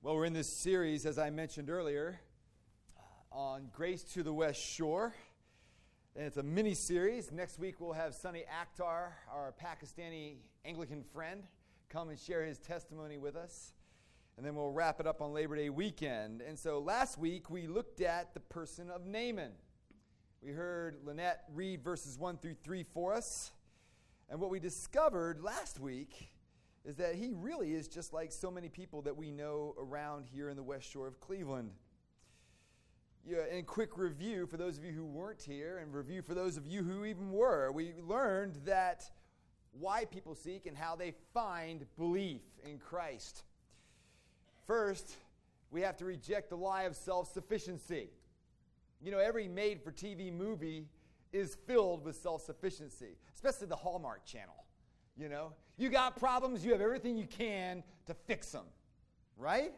Well, we're in this series, as I mentioned earlier, uh, on Grace to the West Shore. And it's a mini series. Next week, we'll have Sunny Akhtar, our Pakistani Anglican friend, come and share his testimony with us. And then we'll wrap it up on Labor Day weekend. And so last week, we looked at the person of Naaman. We heard Lynette read verses 1 through 3 for us. And what we discovered last week is that he really is just like so many people that we know around here in the West Shore of Cleveland. Yeah, in quick review, for those of you who weren't here, and review for those of you who even were, we learned that why people seek and how they find belief in Christ. First, we have to reject the lie of self sufficiency. You know, every made for TV movie is filled with self sufficiency, especially the Hallmark Channel. You know, you got problems, you have everything you can to fix them, right?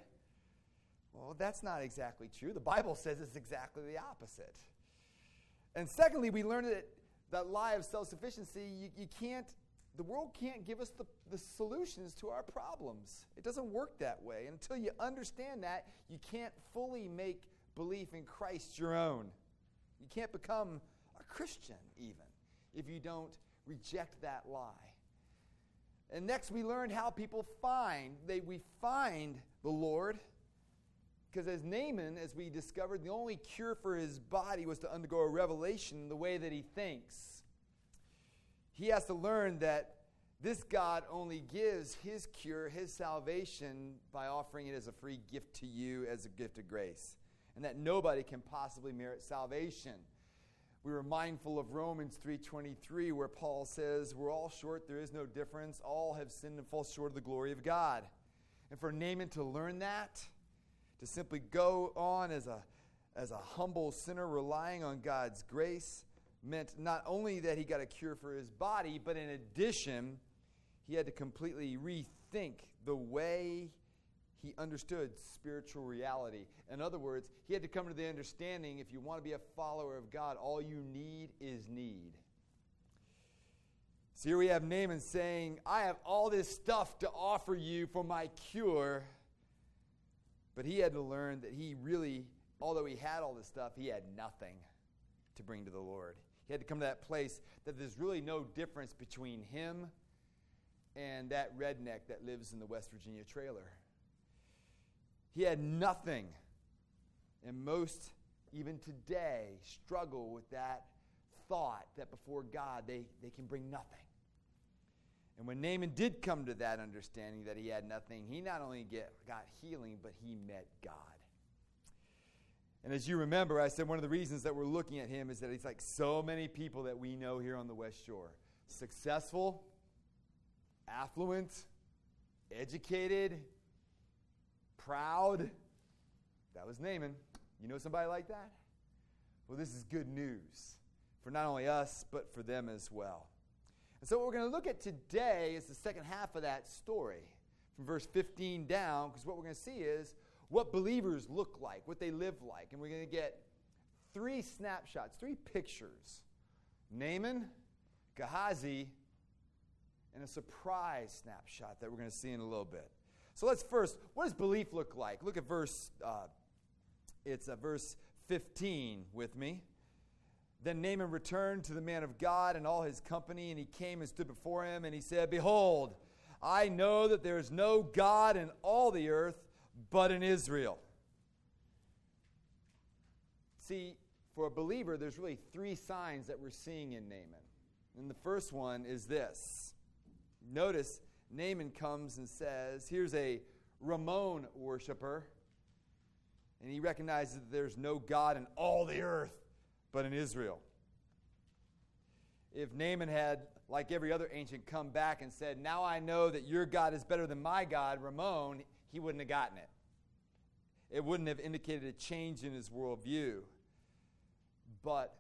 Well, that's not exactly true. The Bible says it's exactly the opposite. And secondly, we learn that that lie of self sufficiency, you, you can't, the world can't give us the, the solutions to our problems. It doesn't work that way. And until you understand that, you can't fully make belief in Christ your own. You can't become a Christian, even, if you don't reject that lie. And next, we learned how people find. They, we find the Lord. Because as Naaman, as we discovered, the only cure for his body was to undergo a revelation in the way that he thinks. He has to learn that this God only gives his cure, his salvation, by offering it as a free gift to you as a gift of grace. And that nobody can possibly merit salvation we were mindful of Romans 3:23 where Paul says, "We're all short, there is no difference. All have sinned and fall short of the glory of God." And for Naaman to learn that, to simply go on as a as a humble sinner relying on God's grace meant not only that he got a cure for his body, but in addition, he had to completely rethink the way he understood spiritual reality. In other words, he had to come to the understanding if you want to be a follower of God, all you need is need. So here we have Naaman saying, I have all this stuff to offer you for my cure. But he had to learn that he really, although he had all this stuff, he had nothing to bring to the Lord. He had to come to that place that there's really no difference between him and that redneck that lives in the West Virginia trailer. He had nothing. And most, even today, struggle with that thought that before God they, they can bring nothing. And when Naaman did come to that understanding that he had nothing, he not only get, got healing, but he met God. And as you remember, I said one of the reasons that we're looking at him is that he's like so many people that we know here on the West Shore successful, affluent, educated, proud. That was Naaman. You know somebody like that? Well, this is good news for not only us, but for them as well. And so, what we're going to look at today is the second half of that story from verse 15 down, because what we're going to see is what believers look like, what they live like. And we're going to get three snapshots, three pictures Naaman, Gehazi, and a surprise snapshot that we're going to see in a little bit. So let's first, what does belief look like? Look at verse, uh, it's uh, verse 15 with me. Then Naaman returned to the man of God and all his company, and he came and stood before him, and he said, Behold, I know that there is no God in all the earth but in Israel. See, for a believer, there's really three signs that we're seeing in Naaman. And the first one is this. Notice Naaman comes and says, Here's a Ramon worshiper. And he recognizes that there's no God in all the earth but in Israel. If Naaman had, like every other ancient, come back and said, Now I know that your God is better than my God, Ramon, he wouldn't have gotten it. It wouldn't have indicated a change in his worldview. But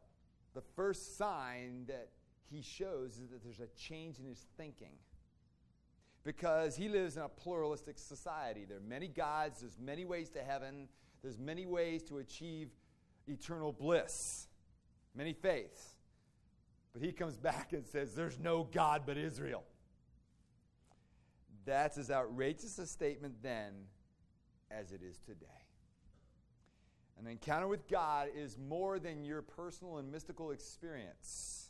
the first sign that he shows is that there's a change in his thinking because he lives in a pluralistic society. There are many gods, there's many ways to heaven, there's many ways to achieve eternal bliss, many faiths. But he comes back and says, There's no God but Israel. That's as outrageous a statement then as it is today. An encounter with God is more than your personal and mystical experience.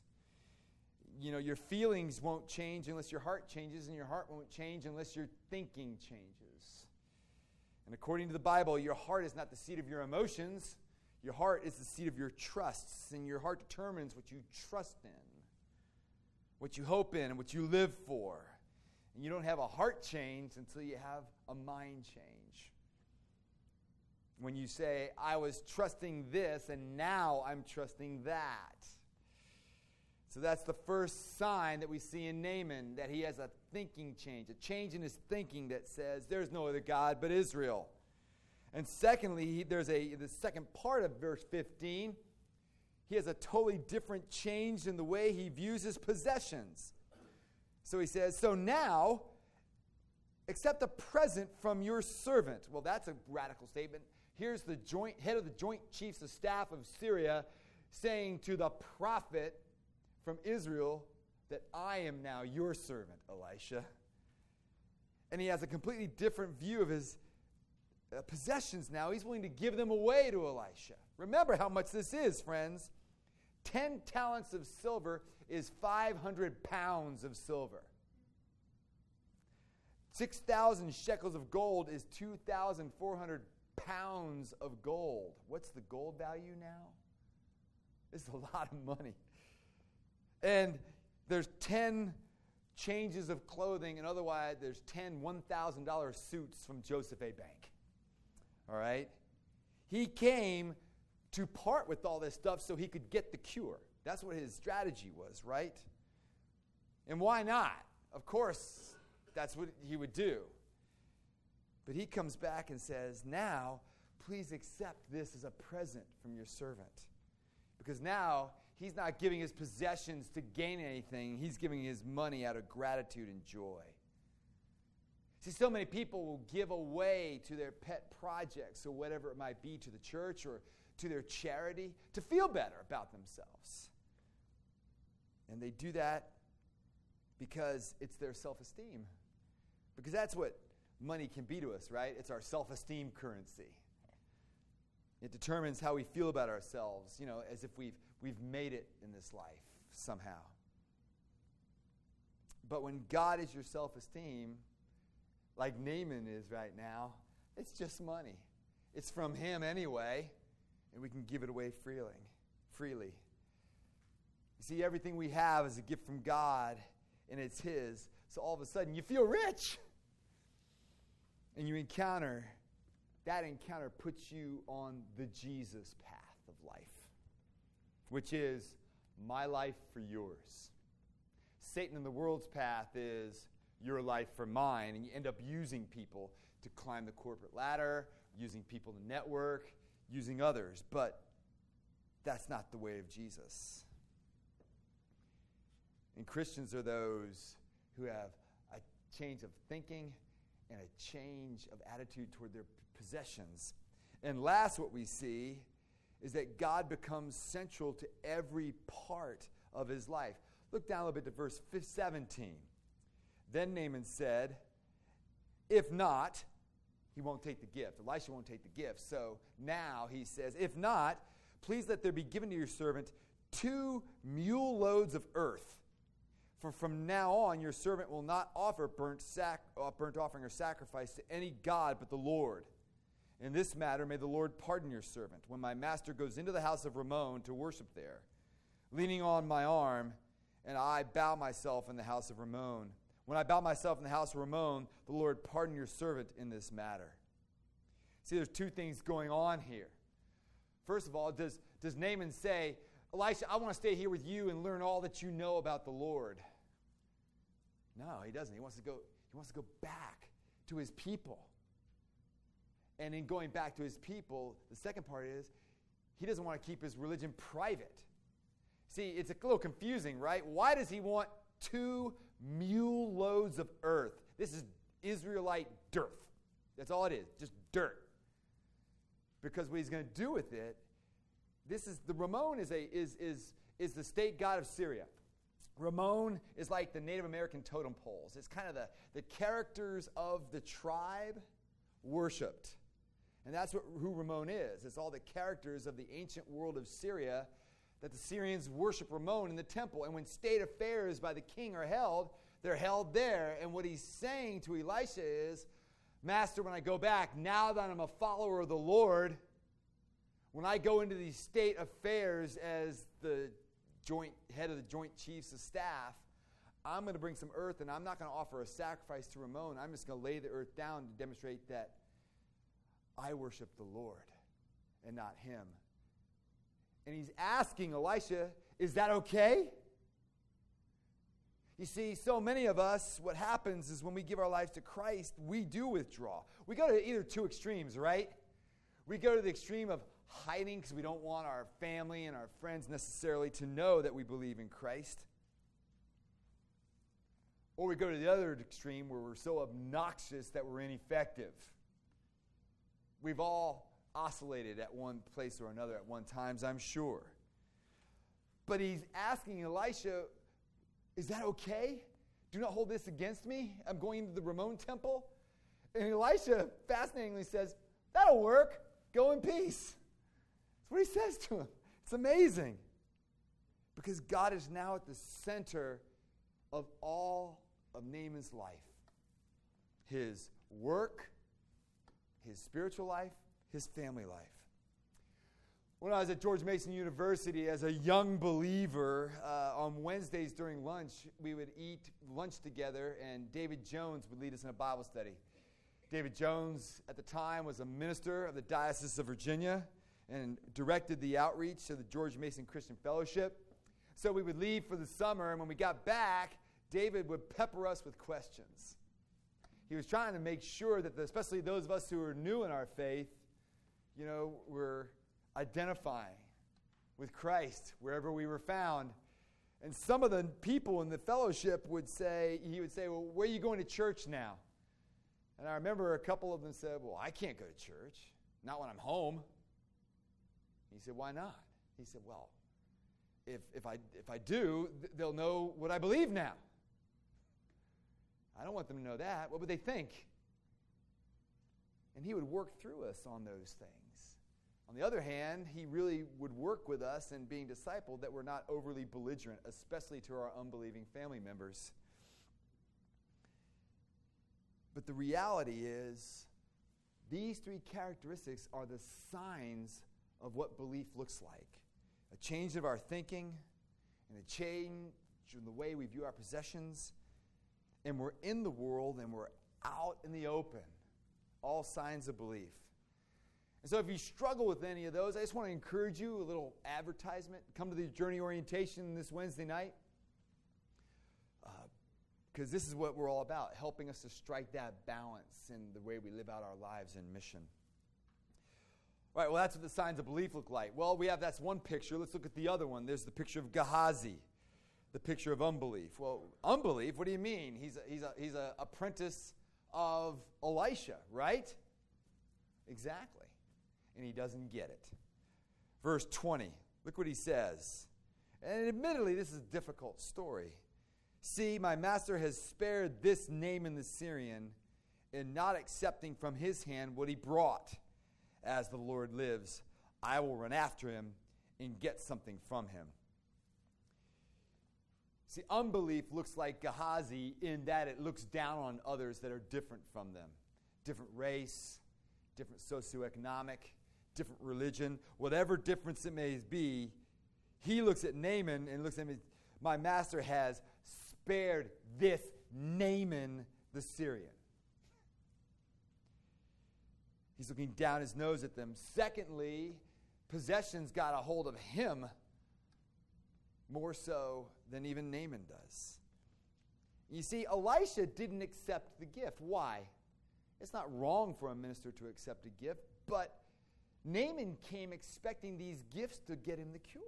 You know, your feelings won't change unless your heart changes, and your heart won't change unless your thinking changes. And according to the Bible, your heart is not the seat of your emotions, your heart is the seat of your trusts, and your heart determines what you trust in, what you hope in, and what you live for. And you don't have a heart change until you have a mind change. When you say, I was trusting this and now I'm trusting that. So that's the first sign that we see in Naaman that he has a thinking change, a change in his thinking that says, There's no other God but Israel. And secondly, there's a the second part of verse 15. He has a totally different change in the way he views his possessions. So he says, So now, accept a present from your servant. Well, that's a radical statement. Here's the joint head of the joint chiefs of staff of Syria saying to the prophet from Israel that I am now your servant, Elisha. And he has a completely different view of his uh, possessions now. He's willing to give them away to Elisha. Remember how much this is, friends. 10 talents of silver is 500 pounds of silver. 6,000 shekels of gold is 2,400 pounds of gold. What's the gold value now? This is a lot of money. And there's 10 changes of clothing, and otherwise, there's 10 $1,000 suits from Joseph A. Bank. All right? He came to part with all this stuff so he could get the cure. That's what his strategy was, right? And why not? Of course, that's what he would do. But he comes back and says, Now, please accept this as a present from your servant. Because now he's not giving his possessions to gain anything, he's giving his money out of gratitude and joy. See, so many people will give away to their pet projects or whatever it might be to the church or to their charity to feel better about themselves. And they do that because it's their self esteem. Because that's what money can be to us, right? It's our self esteem currency. It determines how we feel about ourselves, you know, as if we've, we've made it in this life somehow. But when God is your self esteem, like Naaman is right now, it's just money. It's from Him anyway, and we can give it away freely. freely. You see, everything we have is a gift from God, and it's His. So all of a sudden, you feel rich. And you encounter, that encounter puts you on the Jesus path which is my life for yours. Satan in the world's path is your life for mine, and you end up using people to climb the corporate ladder, using people to network, using others. But that's not the way of Jesus. And Christians are those who have a change of thinking and a change of attitude toward their possessions. And last, what we see is that God becomes central to every part of his life. Look down a little bit to verse 17. Then Naaman said, If not, he won't take the gift. Elisha won't take the gift. So now he says, If not, please let there be given to your servant two mule loads of earth for from now on, your servant will not offer burnt, sac- uh, burnt offering or sacrifice to any God but the Lord. In this matter, may the Lord pardon your servant when my master goes into the house of Ramon to worship there, leaning on my arm, and I bow myself in the house of Ramon. When I bow myself in the house of Ramon, the Lord pardon your servant in this matter. See, there's two things going on here. First of all, does, does Naaman say, Elisha, I want to stay here with you and learn all that you know about the Lord? No, he doesn't. He wants to go, he wants to go back to his people. And in going back to his people, the second part is he doesn't want to keep his religion private. See, it's a little confusing, right? Why does he want two mule loads of earth? This is Israelite dirt. That's all it is, just dirt. Because what he's going to do with it, this is the Ramon is a is is is the state god of Syria. Ramon is like the Native American totem poles. It's kind of the, the characters of the tribe worshipped. And that's what, who Ramon is. It's all the characters of the ancient world of Syria that the Syrians worship Ramon in the temple. And when state affairs by the king are held, they're held there. And what he's saying to Elisha is, Master, when I go back, now that I'm a follower of the Lord, when I go into these state affairs as the joint head of the joint chiefs of staff, I'm going to bring some earth and I'm not going to offer a sacrifice to Ramon. I'm just going to lay the earth down to demonstrate that I worship the Lord and not him. And he's asking Elisha, Is that okay? You see, so many of us, what happens is when we give our lives to Christ, we do withdraw. We go to either two extremes, right? We go to the extreme of hiding because we don't want our family and our friends necessarily to know that we believe in Christ. Or we go to the other extreme where we're so obnoxious that we're ineffective. We've all oscillated at one place or another at one times, I'm sure. But he's asking Elisha, Is that okay? Do not hold this against me. I'm going into the Ramon temple. And Elisha fascinatingly says, That'll work. Go in peace. That's what he says to him. It's amazing. Because God is now at the center of all of Naaman's life his work, his spiritual life, his family life. When I was at George Mason University as a young believer, uh, on Wednesdays during lunch, we would eat lunch together, and David Jones would lead us in a Bible study. David Jones, at the time, was a minister of the Diocese of Virginia and directed the outreach to the George Mason Christian Fellowship. So we would leave for the summer, and when we got back, David would pepper us with questions. He was trying to make sure that, the, especially those of us who are new in our faith, you know, were identifying with Christ wherever we were found. And some of the people in the fellowship would say, he would say, Well, where are you going to church now? And I remember a couple of them said, Well, I can't go to church, not when I'm home. He said, Why not? He said, Well, if, if, I, if I do, they'll know what I believe now. I don't want them to know that. What would they think? And he would work through us on those things. On the other hand, he really would work with us in being discipled that we're not overly belligerent, especially to our unbelieving family members. But the reality is, these three characteristics are the signs of what belief looks like a change of our thinking, and a change in the way we view our possessions, and we're in the world and we're out in the open. All signs of belief. And so, if you struggle with any of those, I just want to encourage you a little advertisement. Come to the journey orientation this Wednesday night. Because uh, this is what we're all about helping us to strike that balance in the way we live out our lives in mission. All right, well, that's what the signs of belief look like. Well, we have that's one picture. Let's look at the other one. There's the picture of Gehazi the picture of unbelief. Well, unbelief, what do you mean? He's a, he's a, he's an apprentice of Elisha, right? Exactly. And he doesn't get it. Verse 20, look what he says. And admittedly, this is a difficult story. See, my master has spared this Naaman the Syrian in not accepting from his hand what he brought. As the Lord lives, I will run after him and get something from him. See, unbelief looks like Gehazi in that it looks down on others that are different from them different race, different socioeconomic, different religion, whatever difference it may be. He looks at Naaman and looks at him, my master has spared this Naaman the Syrian. He's looking down his nose at them. Secondly, possessions got a hold of him more so than even Naaman does. You see, Elisha didn't accept the gift. Why? It's not wrong for a minister to accept a gift, but Naaman came expecting these gifts to get him the cure.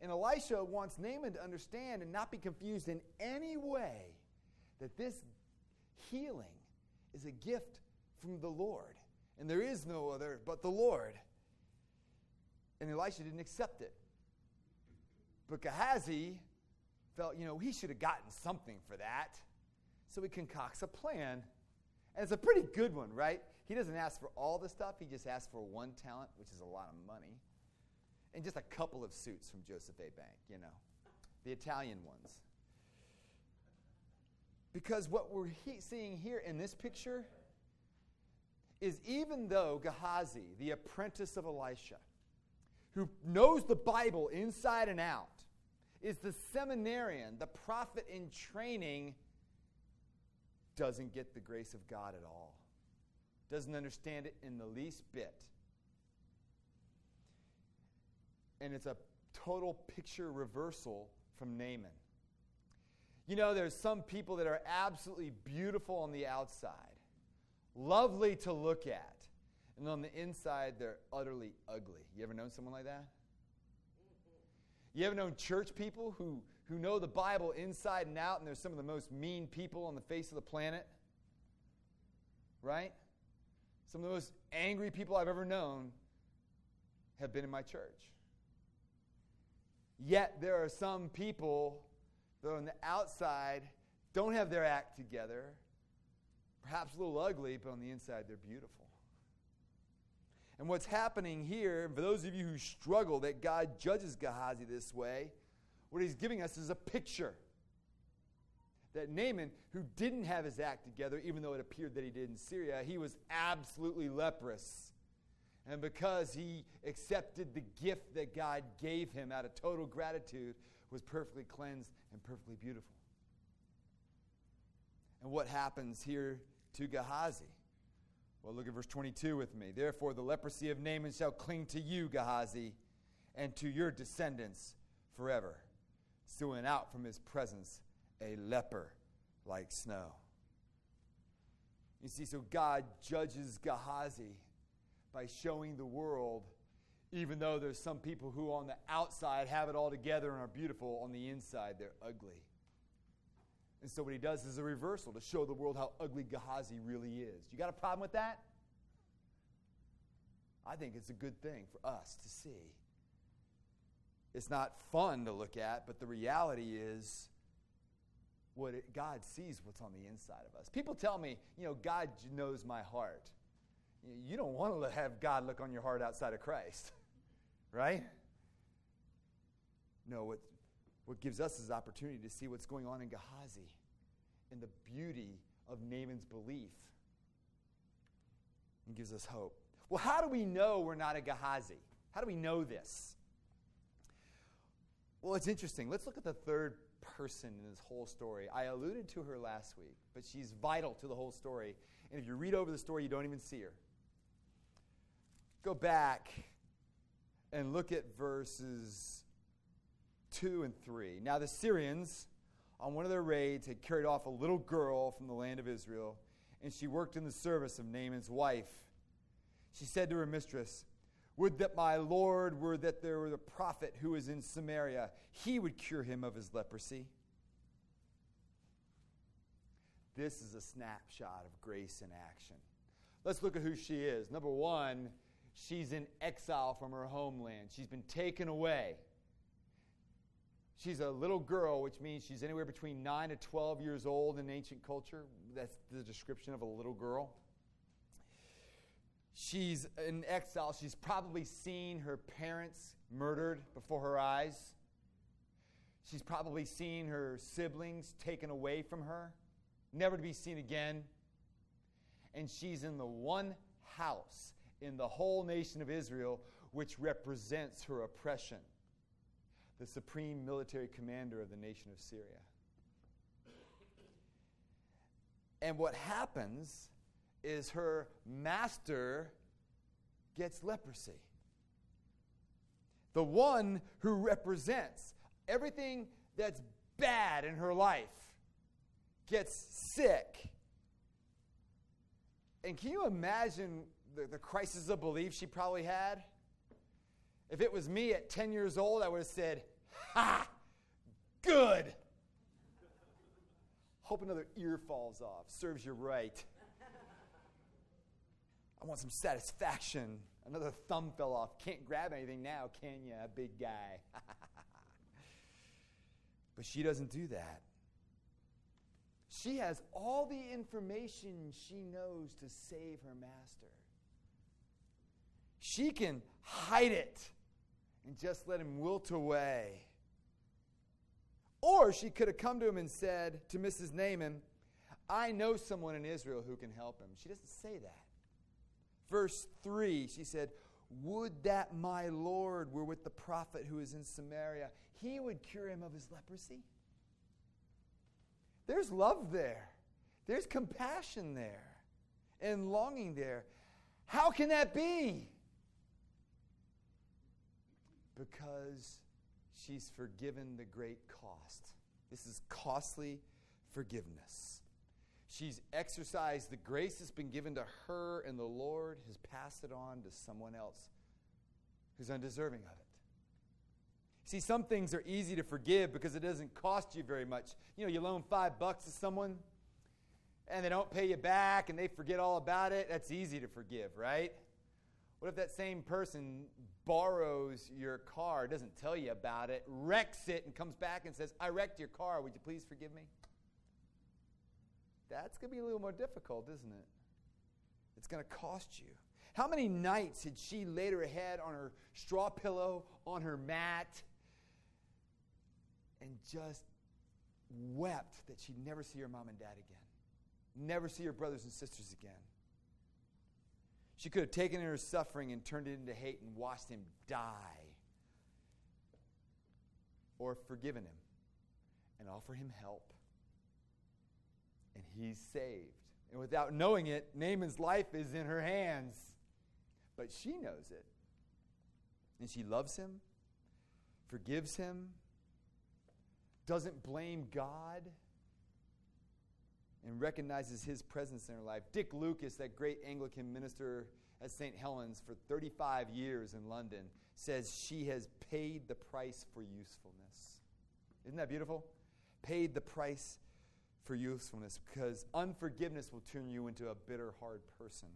And Elisha wants Naaman to understand and not be confused in any way that this healing is a gift from the Lord. And there is no other but the Lord. And Elisha didn't accept it. But Gehazi felt, you know, he should have gotten something for that. So he concocts a plan. And it's a pretty good one, right? He doesn't ask for all the stuff, he just asks for one talent, which is a lot of money, and just a couple of suits from Joseph A. Bank, you know, the Italian ones. Because what we're he- seeing here in this picture is even though Gehazi, the apprentice of Elisha, who knows the Bible inside and out, is the seminarian, the prophet in training, doesn't get the grace of God at all. Doesn't understand it in the least bit. And it's a total picture reversal from Naaman. You know, there's some people that are absolutely beautiful on the outside, lovely to look at, and on the inside, they're utterly ugly. You ever known someone like that? You ever known church people who, who know the Bible inside and out, and they're some of the most mean people on the face of the planet? Right? Some of the most angry people I've ever known have been in my church. Yet there are some people that on the outside don't have their act together, perhaps a little ugly, but on the inside they're beautiful. And what's happening here, for those of you who struggle that God judges Gehazi this way, what he's giving us is a picture. That Naaman, who didn't have his act together, even though it appeared that he did in Syria, he was absolutely leprous. And because he accepted the gift that God gave him out of total gratitude, was perfectly cleansed and perfectly beautiful. And what happens here to Gehazi? Well, look at verse 22 with me. Therefore, the leprosy of Naaman shall cling to you, Gehazi, and to your descendants forever. Went out from his presence a leper like snow. You see, so God judges Gehazi by showing the world, even though there's some people who on the outside have it all together and are beautiful, on the inside they're ugly. And so what he does is a reversal to show the world how ugly Gehazi really is. You got a problem with that? I think it's a good thing for us to see. It's not fun to look at, but the reality is what it, God sees what's on the inside of us. People tell me, you know, God knows my heart. You don't want to have God look on your heart outside of Christ, right? No, what what gives us is opportunity to see what's going on in Gehazi and the beauty of Naaman's belief. And gives us hope. Well, how do we know we're not a Gehazi? How do we know this? Well, it's interesting. Let's look at the third person in this whole story. I alluded to her last week, but she's vital to the whole story. And if you read over the story, you don't even see her. Go back and look at verses 2 and 3. Now, the Syrians, on one of their raids, had carried off a little girl from the land of Israel, and she worked in the service of Naaman's wife. She said to her mistress, Would that my Lord were that there were a prophet who is in Samaria, he would cure him of his leprosy. This is a snapshot of grace in action. Let's look at who she is. Number one, she's in exile from her homeland. She's been taken away. She's a little girl, which means she's anywhere between 9 to 12 years old in ancient culture. That's the description of a little girl. She's in exile. She's probably seen her parents murdered before her eyes. She's probably seen her siblings taken away from her, never to be seen again. And she's in the one house in the whole nation of Israel which represents her oppression the supreme military commander of the nation of Syria. And what happens is her master gets leprosy. The one who represents everything that's bad in her life gets sick. And can you imagine the, the crisis of belief she probably had? If it was me at 10 years old, I would have said, Ha! Good. Hope another ear falls off. Serves you right. I want some satisfaction. Another thumb fell off. Can't grab anything now, can you, big guy? but she doesn't do that. She has all the information she knows to save her master. She can hide it and just let him wilt away. Or she could have come to him and said to Mrs. Naaman, I know someone in Israel who can help him. She doesn't say that. Verse 3, she said, Would that my Lord were with the prophet who is in Samaria. He would cure him of his leprosy. There's love there, there's compassion there, and longing there. How can that be? Because she's forgiven the great cost. This is costly forgiveness. She's exercised the grace that's been given to her, and the Lord has passed it on to someone else who's undeserving of it. See, some things are easy to forgive because it doesn't cost you very much. You know, you loan five bucks to someone and they don't pay you back and they forget all about it. That's easy to forgive, right? What if that same person borrows your car, doesn't tell you about it, wrecks it, and comes back and says, I wrecked your car. Would you please forgive me? That's going to be a little more difficult, isn't it? It's going to cost you. How many nights had she laid her head on her straw pillow, on her mat, and just wept that she'd never see her mom and dad again, never see her brothers and sisters again? She could have taken her suffering and turned it into hate and watched him die, or forgiven him and offer him help and he's saved. And without knowing it, Naaman's life is in her hands. But she knows it. And she loves him, forgives him, doesn't blame God, and recognizes his presence in her life. Dick Lucas, that great Anglican minister at St. Helen's for 35 years in London, says she has paid the price for usefulness. Isn't that beautiful? Paid the price for usefulness because unforgiveness will turn you into a bitter, hard person.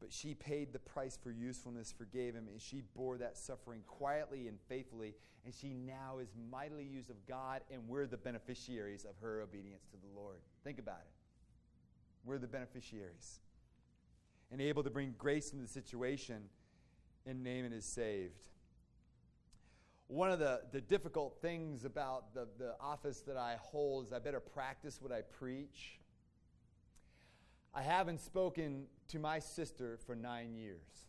But she paid the price for usefulness, forgave him, and she bore that suffering quietly and faithfully. And she now is mightily used of God, and we're the beneficiaries of her obedience to the Lord. Think about it. We're the beneficiaries. And able to bring grace into the situation, and Naaman is saved one of the, the difficult things about the, the office that I hold is I better practice what I preach. I haven't spoken to my sister for nine years.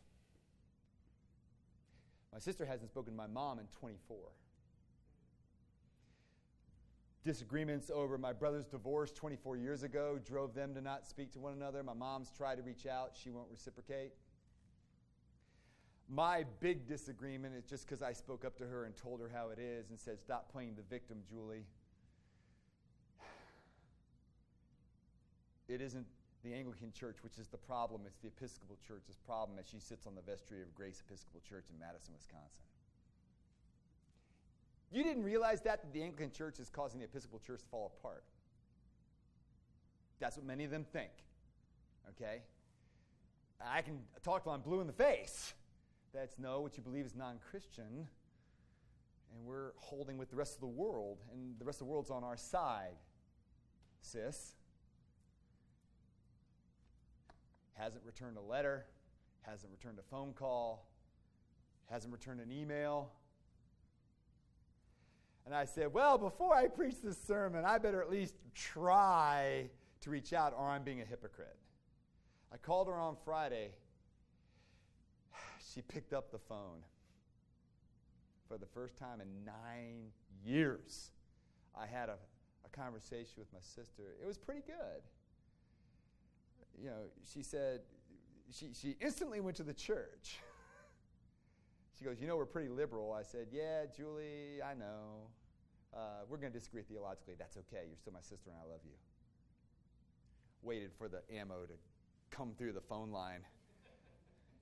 My sister hasn't spoken to my mom in 24. Disagreements over my brother's divorce 24 years ago drove them to not speak to one another. My mom's tried to reach out, she won't reciprocate. My big disagreement is just because I spoke up to her and told her how it is and said, Stop playing the victim, Julie. It isn't the Anglican Church, which is the problem. It's the Episcopal Church's problem as she sits on the vestry of Grace Episcopal Church in Madison, Wisconsin. You didn't realize that, that the Anglican Church is causing the Episcopal Church to fall apart. That's what many of them think. Okay? I can talk till I'm blue in the face. That's no, what you believe is non Christian. And we're holding with the rest of the world, and the rest of the world's on our side, sis. Hasn't returned a letter, hasn't returned a phone call, hasn't returned an email. And I said, Well, before I preach this sermon, I better at least try to reach out, or I'm being a hypocrite. I called her on Friday she picked up the phone for the first time in nine years. I had a, a conversation with my sister. It was pretty good. You know, she said, she, she instantly went to the church. she goes, You know, we're pretty liberal. I said, Yeah, Julie, I know. Uh, we're going to disagree theologically. That's okay. You're still my sister, and I love you. Waited for the ammo to come through the phone line.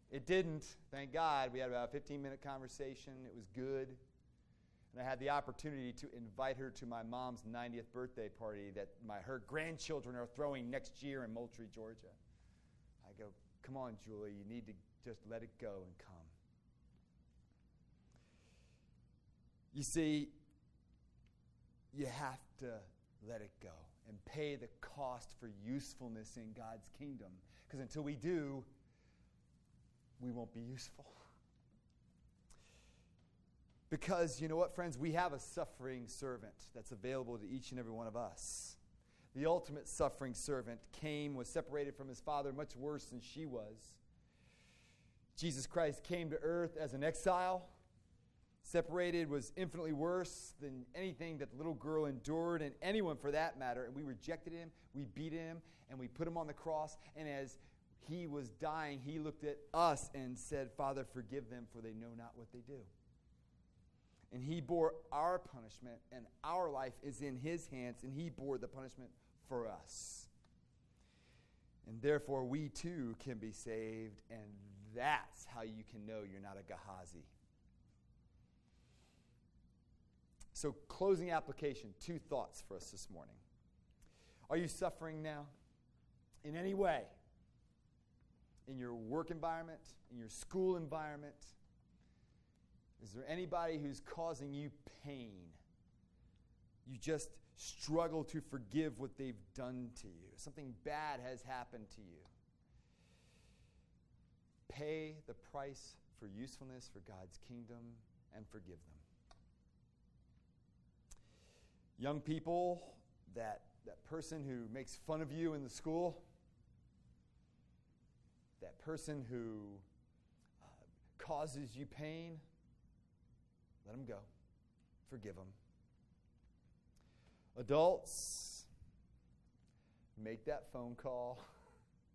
It didn't, thank God. We had about a 15 minute conversation. It was good. And I had the opportunity to invite her to my mom's 90th birthday party that my, her grandchildren are throwing next year in Moultrie, Georgia. I go, Come on, Julie, you need to just let it go and come. You see, you have to let it go and pay the cost for usefulness in God's kingdom. Because until we do, we won't be useful. Because you know what, friends? We have a suffering servant that's available to each and every one of us. The ultimate suffering servant came, was separated from his father, much worse than she was. Jesus Christ came to earth as an exile. Separated was infinitely worse than anything that the little girl endured, and anyone for that matter. And we rejected him, we beat him, and we put him on the cross. And as he was dying, he looked at us and said, Father, forgive them, for they know not what they do. And he bore our punishment, and our life is in his hands, and he bore the punishment for us. And therefore, we too can be saved, and that's how you can know you're not a Gehazi. So, closing application, two thoughts for us this morning. Are you suffering now in any way? In your work environment, in your school environment? Is there anybody who's causing you pain? You just struggle to forgive what they've done to you. Something bad has happened to you. Pay the price for usefulness for God's kingdom and forgive them. Young people, that, that person who makes fun of you in the school, that person who uh, causes you pain, let them go. Forgive them. Adults, make that phone call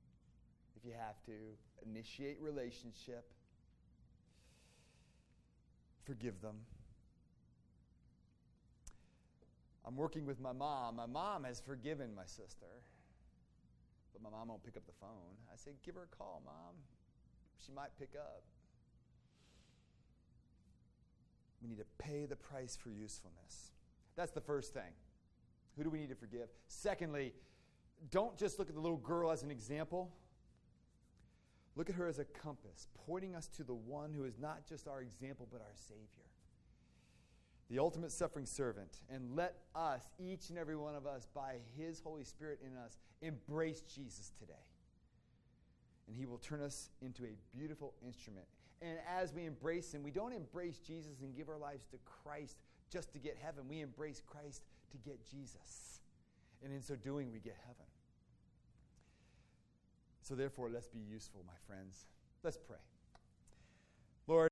if you have to. Initiate relationship. Forgive them. I'm working with my mom. My mom has forgiven my sister, but my mom won't pick up the phone. I say, give her a call, mom. She might pick up. We need to pay the price for usefulness. That's the first thing. Who do we need to forgive? Secondly, don't just look at the little girl as an example. Look at her as a compass, pointing us to the one who is not just our example, but our Savior, the ultimate suffering servant. And let us, each and every one of us, by His Holy Spirit in us, embrace Jesus today. And He will turn us into a beautiful instrument. And as we embrace Him, we don't embrace Jesus and give our lives to Christ just to get heaven. We embrace Christ to get Jesus. And in so doing, we get heaven. So, therefore, let's be useful, my friends. Let's pray. Lord,